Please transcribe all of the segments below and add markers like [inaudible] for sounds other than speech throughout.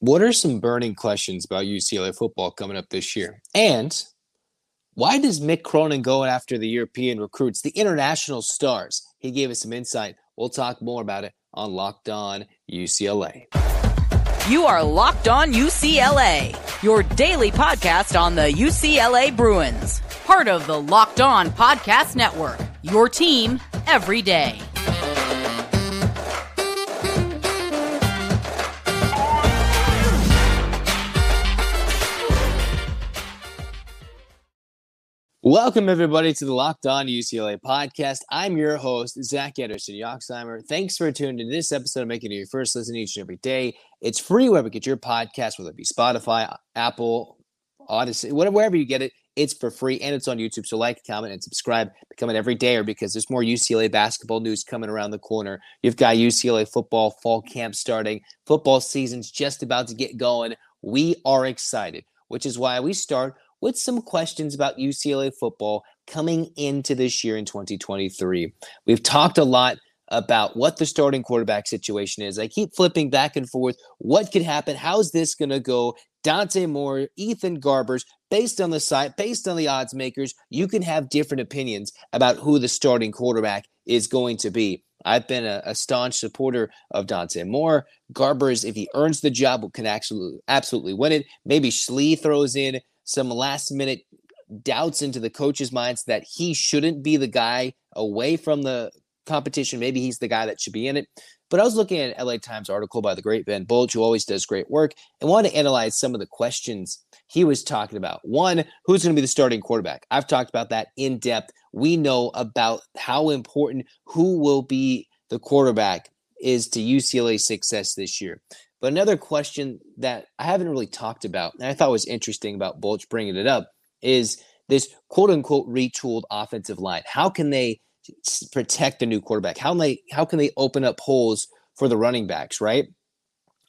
what are some burning questions about UCLA football coming up this year? And why does Mick Cronin go after the European recruits, the international stars? He gave us some insight. We'll talk more about it on Locked On UCLA. You are Locked On UCLA, your daily podcast on the UCLA Bruins, part of the Locked On Podcast Network, your team every day. Welcome, everybody, to the Locked On UCLA podcast. I'm your host, Zach Anderson Yoxsimer. Thanks for tuning in to this episode of making it your first listen each and every day. It's free wherever you get your podcast, whether it be Spotify, Apple, Odyssey, whatever, wherever you get it. It's for free and it's on YouTube. So, like, comment, and subscribe. Become it every day, or because there's more UCLA basketball news coming around the corner. You've got UCLA football fall camp starting. Football season's just about to get going. We are excited, which is why we start with some questions about UCLA football coming into this year in 2023. We've talked a lot about what the starting quarterback situation is. I keep flipping back and forth. What could happen? How's this going to go? Dante Moore, Ethan Garbers, based on the site, based on the odds makers, you can have different opinions about who the starting quarterback is going to be. I've been a, a staunch supporter of Dante Moore. Garbers, if he earns the job, can actually absolutely win it. Maybe Schlee throws in some last minute doubts into the coach's minds that he shouldn't be the guy away from the competition. Maybe he's the guy that should be in it. But I was looking at an LA Times article by the great Ben Bolch, who always does great work, and wanted to analyze some of the questions he was talking about. One, who's going to be the starting quarterback? I've talked about that in depth. We know about how important who will be the quarterback is to UCLA's success this year. But another question that I haven't really talked about, and I thought was interesting about Bolch bringing it up, is this quote unquote retooled offensive line. How can they protect the new quarterback? How can they how can they open up holes for the running backs? Right.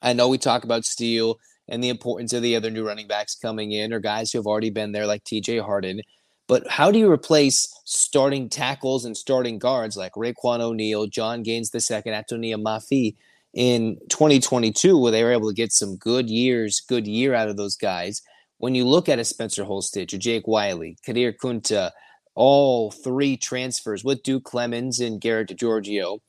I know we talk about Steele and the importance of the other new running backs coming in, or guys who have already been there, like T.J. Harden. But how do you replace starting tackles and starting guards like Raekwon O'Neal, John Gaines II, Atonio Mafi? In 2022 where they were able to get some good years, good year out of those guys. When you look at a Spencer Holstege, or Jake Wiley, Kadir Kunta, all three transfers with Duke Clemens and Garrett DiGiorgio,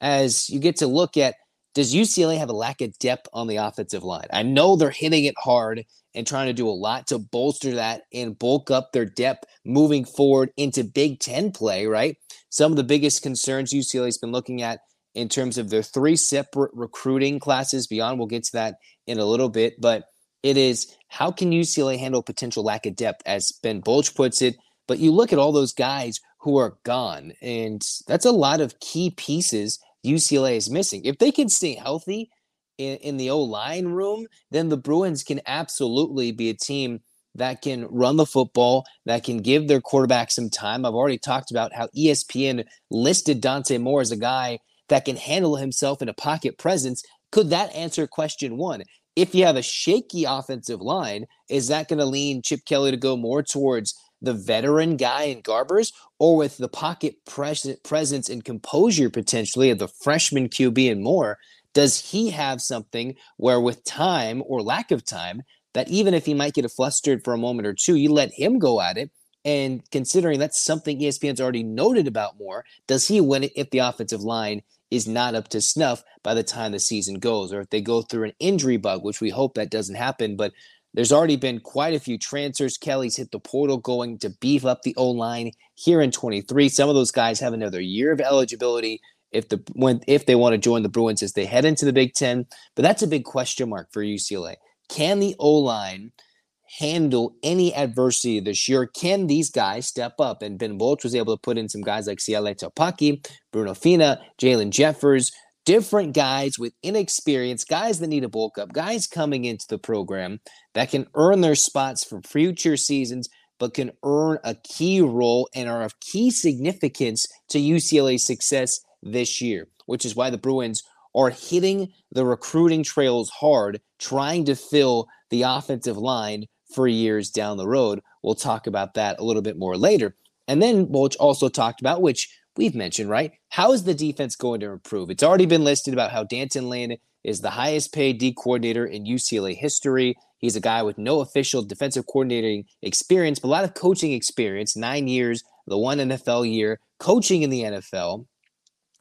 as you get to look at does UCLA have a lack of depth on the offensive line? I know they're hitting it hard and trying to do a lot to bolster that and bulk up their depth moving forward into Big Ten play, right? Some of the biggest concerns UCLA's been looking at in terms of their three separate recruiting classes beyond. We'll get to that in a little bit, but it is how can UCLA handle potential lack of depth, as Ben Bolch puts it. But you look at all those guys who are gone, and that's a lot of key pieces UCLA is missing. If they can stay healthy in, in the O line room, then the Bruins can absolutely be a team that can run the football, that can give their quarterback some time. I've already talked about how ESPN listed Dante Moore as a guy that can handle himself in a pocket presence. Could that answer question one? If you have a shaky offensive line, is that going to lean Chip Kelly to go more towards the veteran guy in Garbers or with the pocket pres- presence and composure potentially of the freshman QB and more? Does he have something where, with time or lack of time, that even if he might get flustered for a moment or two, you let him go at it and considering that's something ESPN's already noted about more, does he win it if the offensive line is not up to snuff by the time the season goes, or if they go through an injury bug, which we hope that doesn't happen. But there's already been quite a few transfers. Kelly's hit the portal going to beef up the O line here in 23. Some of those guys have another year of eligibility if the when if they want to join the Bruins as they head into the Big Ten. But that's a big question mark for UCLA. Can the O line handle any adversity this year? Can these guys step up? And Ben Bolch was able to put in some guys like Siale Taupaki, Bruno Fina, Jalen Jeffers, different guys with inexperience, guys that need a bulk up, guys coming into the program that can earn their spots for future seasons, but can earn a key role and are of key significance to UCLA's success this year, which is why the Bruins are hitting the recruiting trails hard, trying to fill the offensive line for years down the road. We'll talk about that a little bit more later. And then Bolch also talked about, which we've mentioned, right? How is the defense going to improve? It's already been listed about how D'Anton Lynn is the highest paid D coordinator in UCLA history. He's a guy with no official defensive coordinating experience, but a lot of coaching experience, nine years, the one NFL year, coaching in the NFL.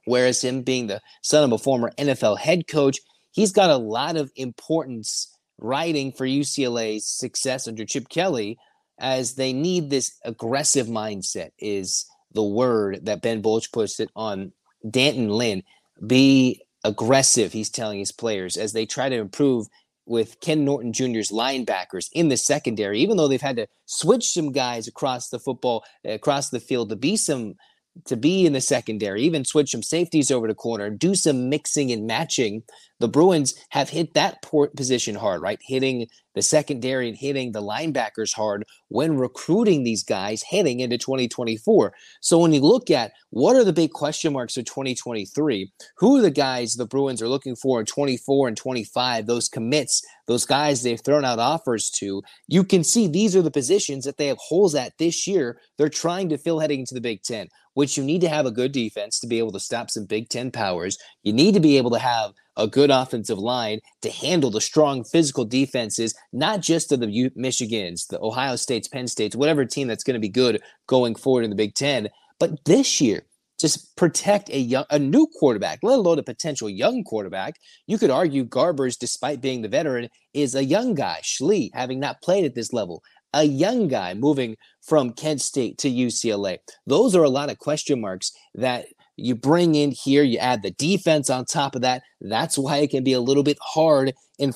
Whereas him being the son of a former NFL head coach, he's got a lot of importance writing for UCLA's success under Chip Kelly as they need this aggressive mindset is the word that Ben Bolch puts it on D'Anton Lynn. Be aggressive, he's telling his players as they try to improve with Ken Norton Jr.'s linebackers in the secondary, even though they've had to switch some guys across the football, across the field to be some to be in the secondary, even switch some safeties over to corner, do some mixing and matching. The Bruins have hit that position hard, right? Hitting the secondary and hitting the linebackers hard when recruiting these guys heading into 2024. So when you look at what are the big question marks for 2023, who are the guys the Bruins are looking for in 24 and 25, those commits, those guys they've thrown out offers to, you can see these are the positions that they have holes at this year. They're trying to fill heading into the Big Ten which you need to have a good defense to be able to stop some Big Ten powers. You need to be able to have a good offensive line to handle the strong physical defenses, not just of the Michigans, the Ohio States, Penn States, whatever team that's going to be good going forward in the Big Ten. But this year, just protect a young, a new quarterback, let alone a potential young quarterback. You could argue Garbers, despite being the veteran, is a young guy. Schlee, having not played at this level, a young guy moving from Kent State to UCLA. Those are a lot of question marks that you bring in here. You add the defense on top of that. That's why it can be a little bit hard and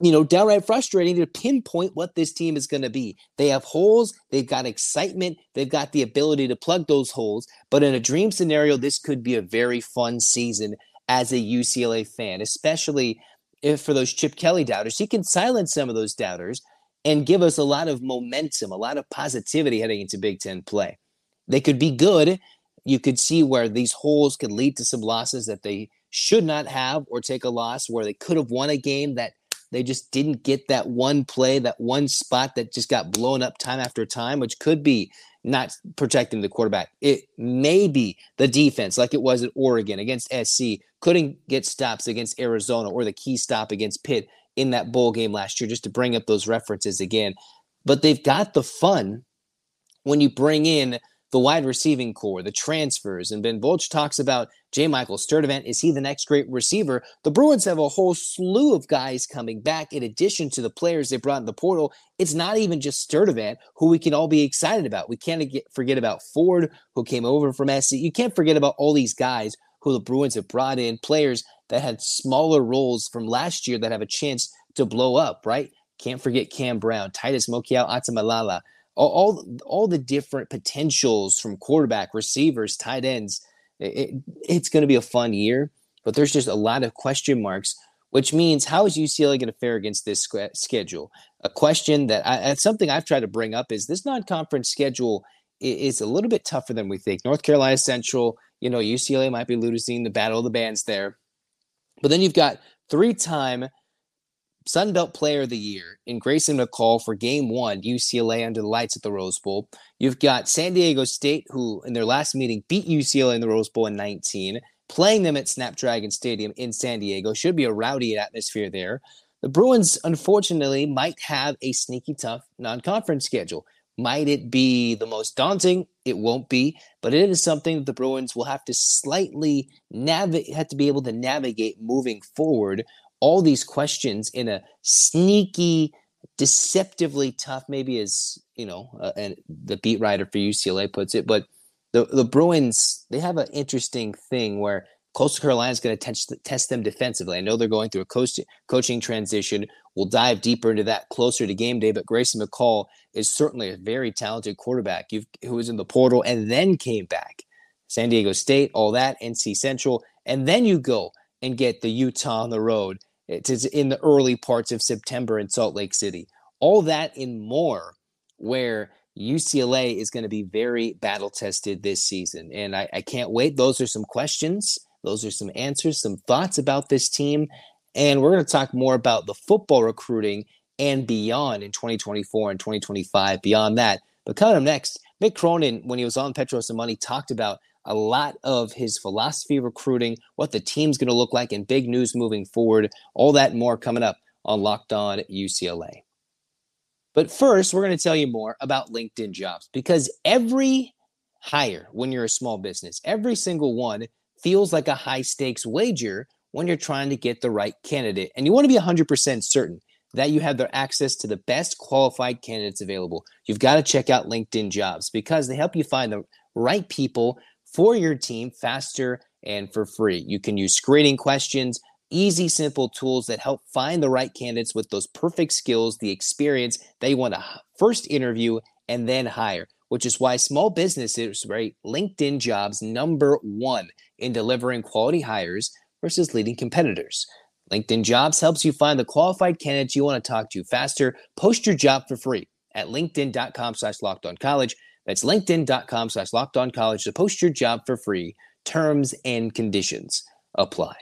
you know, downright frustrating to pinpoint what this team is going to be. They have holes, they've got excitement, they've got the ability to plug those holes. But in a dream scenario, this could be a very fun season as a UCLA fan, especially if for those Chip Kelly doubters. He can silence some of those doubters and give us a lot of momentum, a lot of positivity heading into Big Ten play. They could be good. You could see where these holes could lead to some losses that they should not have, or take a loss where they could have won a game that they just didn't get that one play, that one spot that just got blown up time after time, which could be not protecting the quarterback. It may be the defense, like it was at Oregon against SC, couldn't get stops against Arizona or the key stop against Pitt in that bowl game last year, just to bring up those references again. But they've got the fun when you bring in the wide receiving core, the transfers, and Ben Bolch talks about J. Michael Sturdivant. Is he the next great receiver? The Bruins have a whole slew of guys coming back in addition to the players they brought in the portal. It's not even just Sturdivant, who we can all be excited about. We can't forget about Ford, who came over from SC. You can't forget about all these guys who the Bruins have brought in, players that had smaller roles from last year that have a chance to blow up, right? Can't forget Cam Brown, Titus Mokiao Atimalala, all, all, all the different potentials from quarterback, receivers, tight ends. It, it's going to be a fun year, but there's just a lot of question marks, which means how is UCLA going to fare against this schedule? A question that I, that's something I've tried to bring up is this non-conference schedule is a little bit tougher than we think. North Carolina Central, you know, UCLA might be losing the battle of the bands there. But then you've got three time Sun Belt Player of the Year in Grayson McCall for game one, UCLA under the lights at the Rose Bowl. You've got San Diego State, who in their last meeting beat UCLA in the Rose Bowl in 19, playing them at Snapdragon Stadium in San Diego. Should be a rowdy atmosphere there. The Bruins, unfortunately, might have a sneaky tough non conference schedule. Might it be the most daunting? It won't be, but it is something that the Bruins will have to slightly navigate, have to be able to navigate moving forward. All these questions in a sneaky, deceptively tough, maybe as you know, uh, and the beat writer for UCLA puts it. But the the Bruins they have an interesting thing where Coastal Carolina is going to test, test them defensively. I know they're going through a coach, coaching transition. We'll dive deeper into that closer to game day. But Grayson McCall is certainly a very talented quarterback You've, who was in the portal and then came back. San Diego State, all that, NC Central. And then you go and get the Utah on the road. It's in the early parts of September in Salt Lake City. All that and more, where UCLA is going to be very battle tested this season. And I, I can't wait. Those are some questions those are some answers, some thoughts about this team. And we're going to talk more about the football recruiting and beyond in 2024 and 2025, beyond that. But coming up next, Mick Cronin, when he was on Petros and Money, talked about a lot of his philosophy recruiting, what the team's going to look like, and big news moving forward. All that more coming up on Locked On UCLA. But first, we're going to tell you more about LinkedIn jobs because every hire when you're a small business, every single one feels like a high stakes wager when you're trying to get the right candidate. And you want to be 100% certain that you have the access to the best qualified candidates available. You've got to check out LinkedIn jobs because they help you find the right people for your team faster and for free. You can use screening questions, easy, simple tools that help find the right candidates with those perfect skills, the experience they want to first interview and then hire, which is why small businesses rate LinkedIn jobs number one in delivering quality hires versus leading competitors. LinkedIn Jobs helps you find the qualified candidates you want to talk to faster. Post your job for free at linkedin.com slash college. That's linkedin.com slash locked on college to post your job for free. Terms and conditions apply.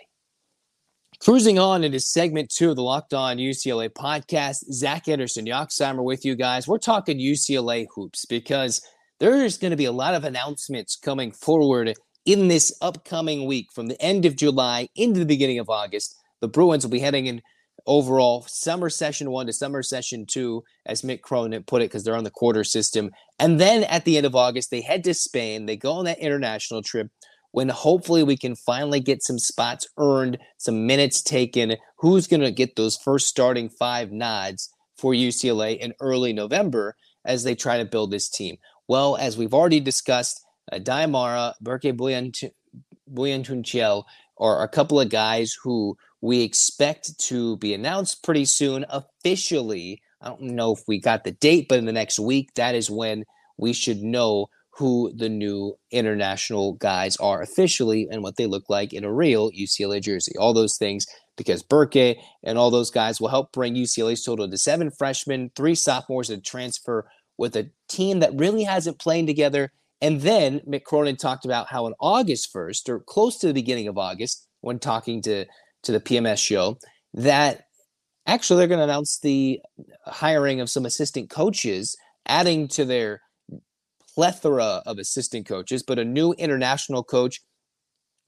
Cruising on into segment two of the Locked On UCLA podcast, Zach Anderson, Yoxsimer with you guys. We're talking UCLA hoops because there's going to be a lot of announcements coming forward in this upcoming week from the end of July into the beginning of August. The Bruins will be heading in overall summer session one to summer session two, as Mick Cronin put it, because they're on the quarter system. And then at the end of August, they head to Spain. They go on that international trip when hopefully we can finally get some spots earned, some minutes taken. Who's going to get those first starting five nods for UCLA in early November as they try to build this team? Well, as we've already discussed, uh, Aday Mara, Berke Buyuktuncel are a couple of guys who we expect to be announced pretty soon officially. I don't know if we got the date, but in the next week, that is when we should know who the new international guys are officially and what they look like in a real UCLA jersey. All those things because Berke and all those guys will help bring UCLA's total to seven freshmen, three sophomores, and transfer with a team that really hasn't played together. And then Mick Cronin talked about how on August 1st, or close to the beginning of August, when talking to, to the PMS show, that actually they're going to announce the hiring of some assistant coaches, adding to their plethora of assistant coaches, but a new international coach,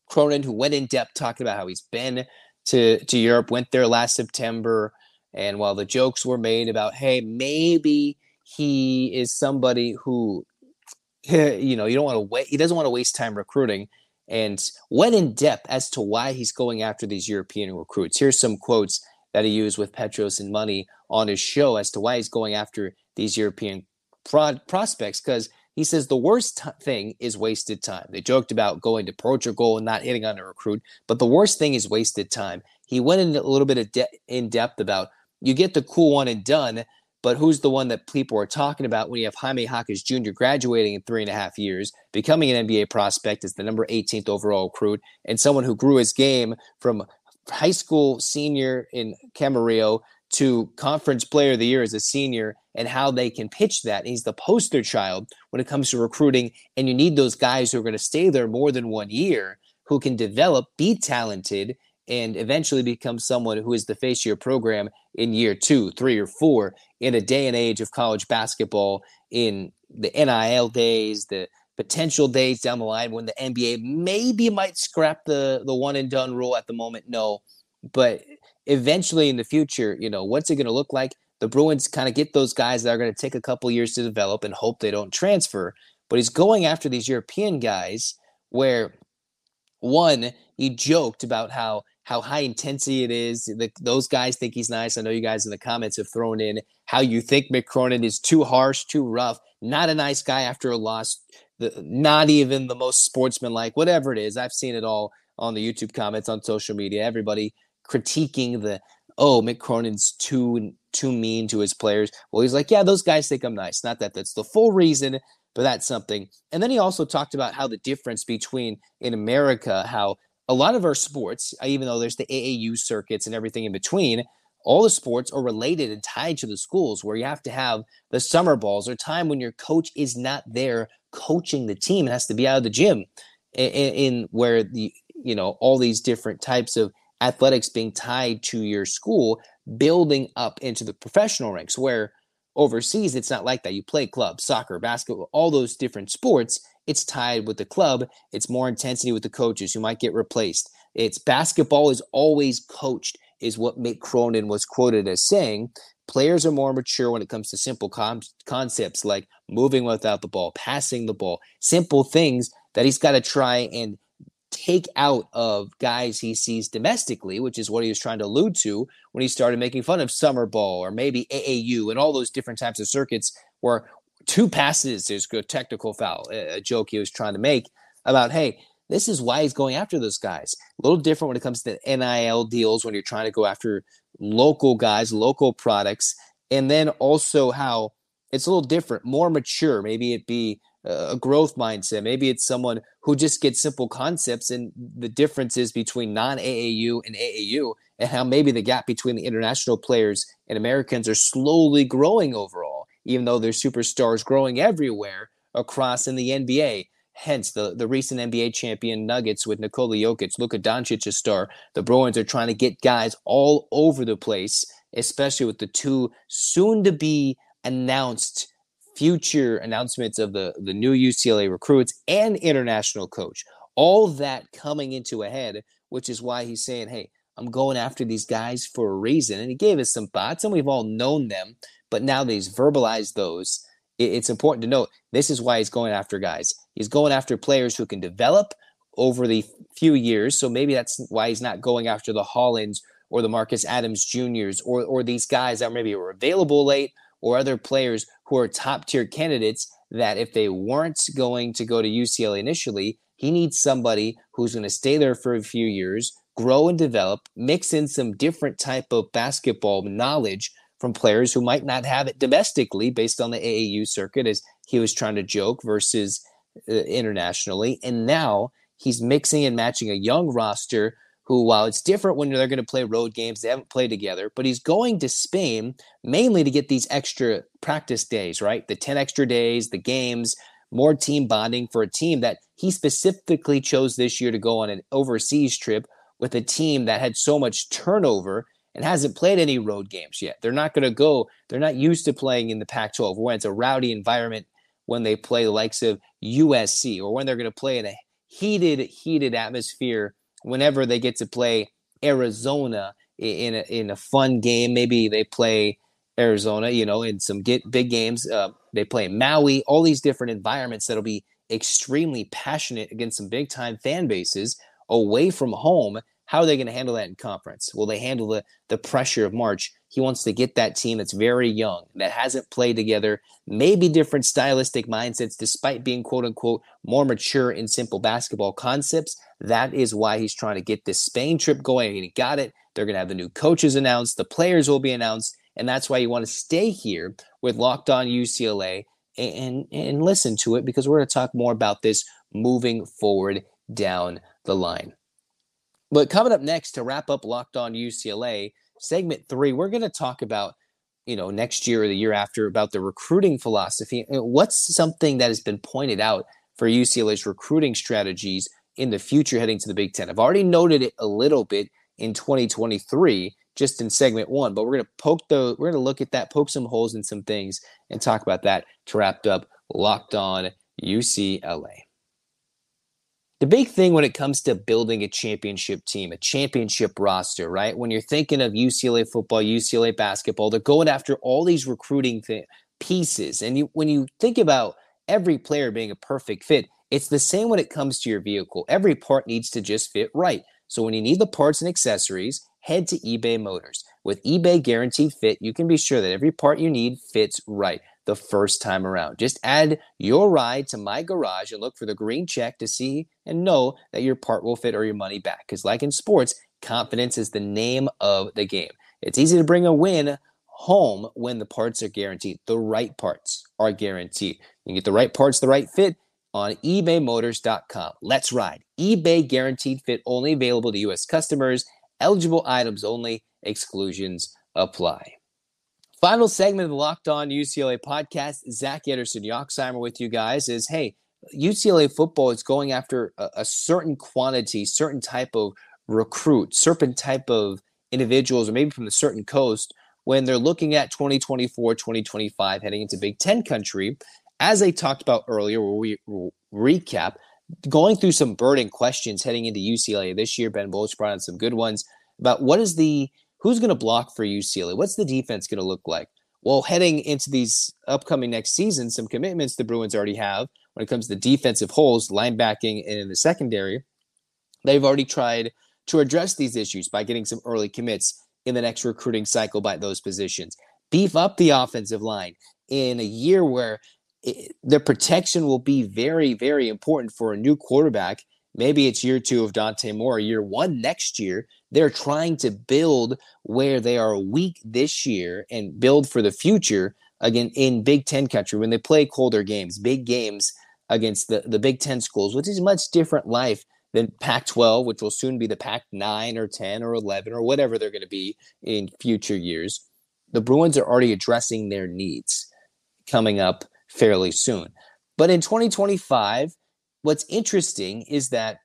Cronin, who went in depth talking about how he's been to, to Europe, went there last September. And while the jokes were made about, hey, maybe he is somebody who, [laughs] you know, you don't want to wait, he doesn't want to waste time recruiting and went in depth as to why he's going after these European recruits. Here's some quotes that he used with Petros and Money on his show as to why he's going after these European pro- prospects because he says the worst t- thing is wasted time. They joked about going to Portugal and not hitting on a recruit, but the worst thing is wasted time. He went in a little bit of de- in depth about you get the cool one and done, but who's the one that people are talking about when you have Jaime Jaquez Jr. graduating in three and a half years, becoming an NBA prospect as the number 18th overall recruit, and someone who grew his game from high school senior in Camarillo to conference player of the year as a senior and how they can pitch that. He's the poster child when it comes to recruiting, and you need those guys who are going to stay there more than one year, who can develop, be talented, and eventually become someone who is the face of your program in year two, three, or four in a day and age of college basketball, in the NIL days, the potential days down the line when the NBA maybe might scrap the the one and done rule at the moment. No, but eventually in the future, you know, what's it going to look like? The Bruins kind of get those guys that are going to take a couple years to develop and hope they don't transfer. But he's going after these European guys where one, he joked about how how high intensity it is. The, those guys think he's nice. I know you guys in the comments have thrown in how you think Mick Cronin is too harsh, too rough, not a nice guy after a loss, the, not even the most sportsmanlike, whatever it is. I've seen it all on the YouTube comments on social media. Everybody critiquing the oh Mick Cronin's too too mean to his players. Well, he's like, yeah, those guys think I'm nice. Not that that's the full reason, but that's something. And then he also talked about how the difference between in America, how a lot of our sports, uh, even though there's the AAU circuits and everything in between, all the sports are related and tied to the schools where you have to have the summer balls or time when your coach is not there coaching the team. It has to be out of the gym in, in where the you know all these different types of athletics being tied to your school, building up into the professional ranks. Where overseas, it's not like that. You play club, soccer, basketball, all those different sports. It's tied with the club. It's more intensity with the coaches who might get replaced. It's basketball is always coached, is what Mick Cronin was quoted as saying. Players are more mature when it comes to simple com- concepts like moving without the ball, passing the ball, simple things that he's got to try and take out of guys he sees domestically, which is what he was trying to allude to when he started making fun of summer ball or maybe AAU and all those different types of circuits where two passes is a technical foul, a joke he was trying to make about, hey, this is why he's going after those guys. A little different when it comes to NIL deals when you're trying to go after local guys, local products, and then also how it's a little different, more mature. Maybe it be a growth mindset. Maybe it's someone who just gets simple concepts and the differences between non AAU and AAU, and how maybe the gap between the international players and Americans are slowly growing overall, even though there's superstars growing everywhere across in the NBA. Hence, the, the recent NBA champion Nuggets with Nikola Jokic, Luka Doncic, a star. The Bruins are trying to get guys all over the place, especially with the two soon to be announced future announcements of the, the new UCLA recruits and international coach. All that coming into a head, which is why he's saying, hey, I'm going after these guys for a reason. And he gave us some thoughts, and we've all known them. But now that he's verbalized those, it's important to note this is why he's going after guys. He's going after players who can develop over the few years. So maybe that's why he's not going after the Hollands or the Marcus Adams Juniors or, or these guys that maybe were available late or other players who are top tier candidates that if they weren't going to go to UCLA initially, he needs somebody who's going to stay there for a few years, grow and develop, mix in some different type of basketball knowledge from players who might not have it domestically based on the AAU circuit as he was trying to joke versus uh, internationally. And now he's mixing and matching a young roster who, while it's different when they're going to play road games, they haven't played together, but he's going to Spain mainly to get these extra practice days, right? The 10 extra days, the games, more team bonding for a team that he specifically chose this year to go on an overseas trip with a team that had so much turnover and hasn't played any road games yet. They're not going to go, they're not used to playing in the Pac 12 when it's a rowdy environment when they play the likes of USC or when they're going to play in a heated, heated atmosphere whenever they get to play Arizona in a, in a fun game. Maybe they play Arizona, you know, in some get big games. Uh, they play Maui, all these different environments that'll be extremely passionate against some big time fan bases away from home. How are they going to handle that in conference? Will they handle the, the pressure of March? He wants to get that team that's very young, that hasn't played together, maybe different stylistic mindsets, despite being quote unquote more mature in simple basketball concepts. That is why he's trying to get this Spain trip going. And he got it. They're going to have the new coaches announced, the players will be announced. And that's why you want to stay here with Locked On UCLA and, and, and listen to it because we're going to talk more about this moving forward down the line. But coming up next to wrap up Locked On UCLA, segment three, we're going to talk about, you know, next year or the year after about the recruiting philosophy. What's something that has been pointed out for UCLA's recruiting strategies in the future heading to the Big Ten? I've already noted it a little bit in 2023, just in segment one, but we're going to poke the, we're going to look at that, poke some holes in some things, and talk about that to wrap up Locked On UCLA the big thing when it comes to building a championship team, a championship roster, right? When you're thinking of UCLA football, UCLA basketball, they're going after all these recruiting th- pieces. And you, when you think about every player being a perfect fit, it's the same when it comes to your vehicle. Every part needs to just fit right. So when you need the parts and accessories, head to eBay Motors. With eBay Guaranteed Fit, you can be sure that every part you need fits right the first time around. Just add your ride to my garage and look for the green check to see and know that your part will fit or your money back. Because, like in sports, confidence is the name of the game. It's easy to bring a win home when the parts are guaranteed. The right parts are guaranteed. You can get the right parts, the right fit on ebaymotors.com. Let's ride. eBay guaranteed fit only available to U.S. customers. Eligible items only. Exclusions apply. Final segment of the Locked On UCLA podcast. Zach Anderson, Yoxsimer with you guys is hey, UCLA football is going after a, a, certain quantity, certain type of recruit, certain type of individuals, or maybe from the certain coast when they're looking at 2024, 2025, heading into Big Ten country. as I talked about earlier, where we recap, going through some burning questions heading into UCLA this year. Ben Bolch brought on some good ones about what is the who's going to block for UCLA? What's the defense going to look like? Well, heading into these upcoming next season, some commitments the Bruins already have when it comes to defensive holes, linebacking, and in the secondary. They've already tried to address these issues by getting some early commits in the next recruiting cycle by those positions. Beef up the offensive line in a year where eh, it, the protection will be very, very important for a new quarterback. Maybe it's year two of Dante Moore, year one next year. They're trying to build where they are weak this year and build for the future again in Big Ten country when they play colder games, big games against the, the Big Ten schools, which is much different life than Pac 12, which will soon be the Pac 9 or 10 or 11 or whatever they're going to be in future years. The Bruins are already addressing their needs coming up fairly soon. But in 2025, what's interesting is that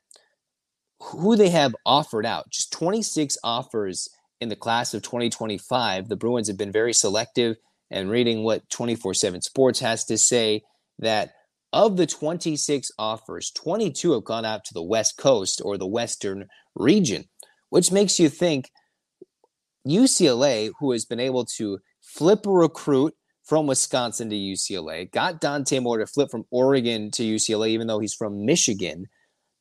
who they have offered out, just 26 offers in the class of 2025. The Bruins have been very selective and reading what 24 7 Sports has to say that of the 26 offers, 22 have gone out to the West Coast or the Western region, which makes you think UCLA, who has been able to flip a recruit from Wisconsin to UCLA, got Dante Moore to flip from Oregon to UCLA, even though he's from Michigan,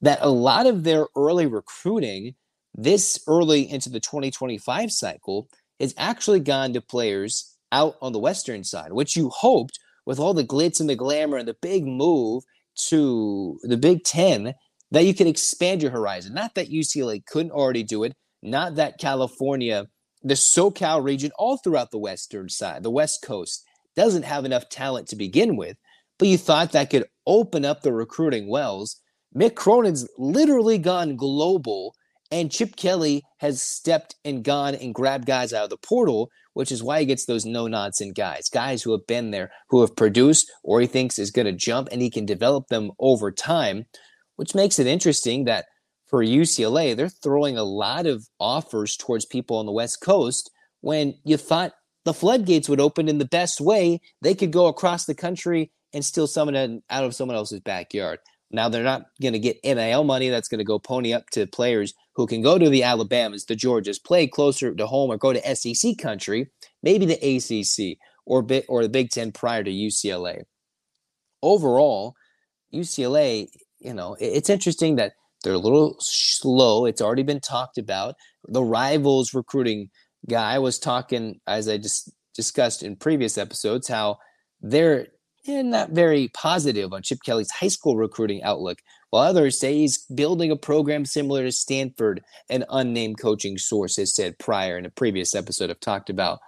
that a lot of their early recruiting this early into the 2025 cycle has actually gone to players out on the Western side, which you hoped with all the glitz and the glamour and the big move to the Big Ten that you could expand your horizon. Not that UCLA couldn't already do it, not that California, the SoCal region, all throughout the Western side, the West Coast, doesn't have enough talent to begin with, but you thought that could open up the recruiting wells. Mick Cronin's literally gone global, and Chip Kelly has stepped and gone and grabbed guys out of the portal, which is why he gets those no nonsense guys, guys who have been there, who have produced, or he thinks is going to jump, and he can develop them over time, which makes it interesting that for UCLA, they're throwing a lot of offers towards people on the West Coast when you thought the floodgates would open in the best way. They could go across the country and steal someone out of someone else's backyard. Now they're not going to get NIL money that's going to go pony up to players who can go to the Alabamas, the Georgias, play closer to home, or go to SEC country, maybe the ACC or or the Big Ten prior to UCLA. Overall, UCLA, you know, it's interesting that they're a little slow. It's already been talked about. The rivals recruiting guy was talking, as I just discussed in previous episodes, how they're not very positive on Chip Kelly's high school recruiting outlook, while others say he's building a program similar to Stanford, an unnamed coaching source has said prior in a previous episode I've talked about.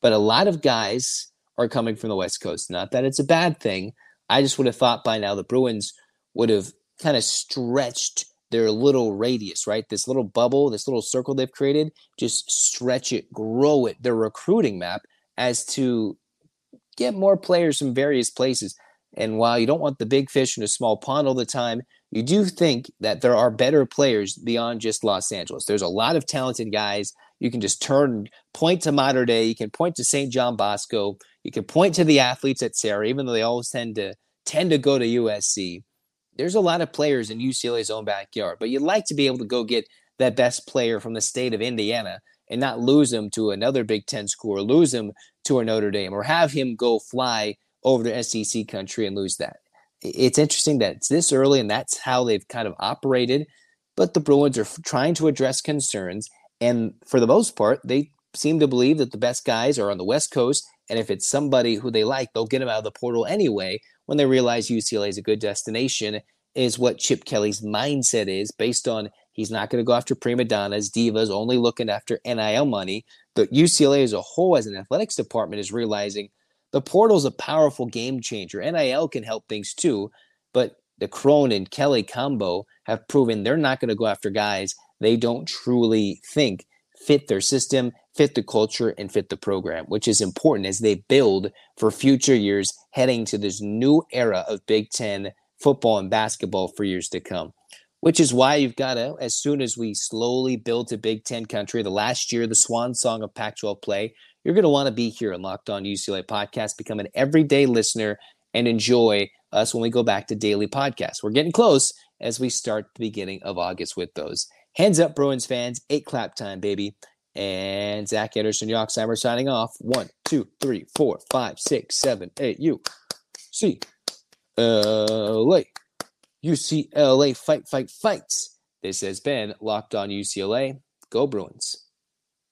But a lot of guys are coming from the West Coast. Not that it's a bad thing. I just would have thought by now the Bruins would have kind of stretched their little radius, right? This little bubble, this little circle they've created, just stretch it, grow it, their recruiting map as to get more players from various places. And while you don't want the big fish in a small pond all the time, you do think that there are better players beyond just Los Angeles. There's a lot of talented guys. You can just turn, point to Mater Dei. You can point to St. John Bosco. You can point to the athletes at Serra, even though they always tend to tend to go to USC. There's a lot of players in UCLA's own backyard, but you'd like to be able to go get that best player from the state of Indiana and not lose him to another Big Ten school or lose him to a Notre Dame or have him go fly over to SEC country and lose that. It's interesting that it's this early and that's how they've kind of operated. But the Bruins are trying to address concerns. And for the most part, they seem to believe that the best guys are on the West Coast. And if it's somebody who they like, they'll get them out of the portal anyway when they realize UCLA is a good destination, is what Chip Kelly's mindset is based on He's not going to go after prima donnas, divas, only looking after NIL money. But UCLA as a whole, as an athletics department, is realizing the portal is a powerful game changer. NIL can help things too, but the Crone and Kelly combo have proven they're not going to go after guys they don't truly think fit their system, fit the culture, and fit the program, which is important as they build for future years heading to this new era of Big Ten football and basketball for years to come which is why you've got to, as soon as we slowly build to Big Ten country, the last year, the swan song of Pac 12 play, you're going to want to be here on Locked On UCLA podcast, become an everyday listener, and enjoy us when we go back to daily podcasts. We're getting close as we start the beginning of August with those. Hands up, Bruins fans. Eight clap time, baby. And Zach Anderson, Yoxsimer signing off. One, two, three, four, five, six, seven, eight. You see LA. UCLA fight, fight, fights. This has been Locked On UCLA. Go Bruins.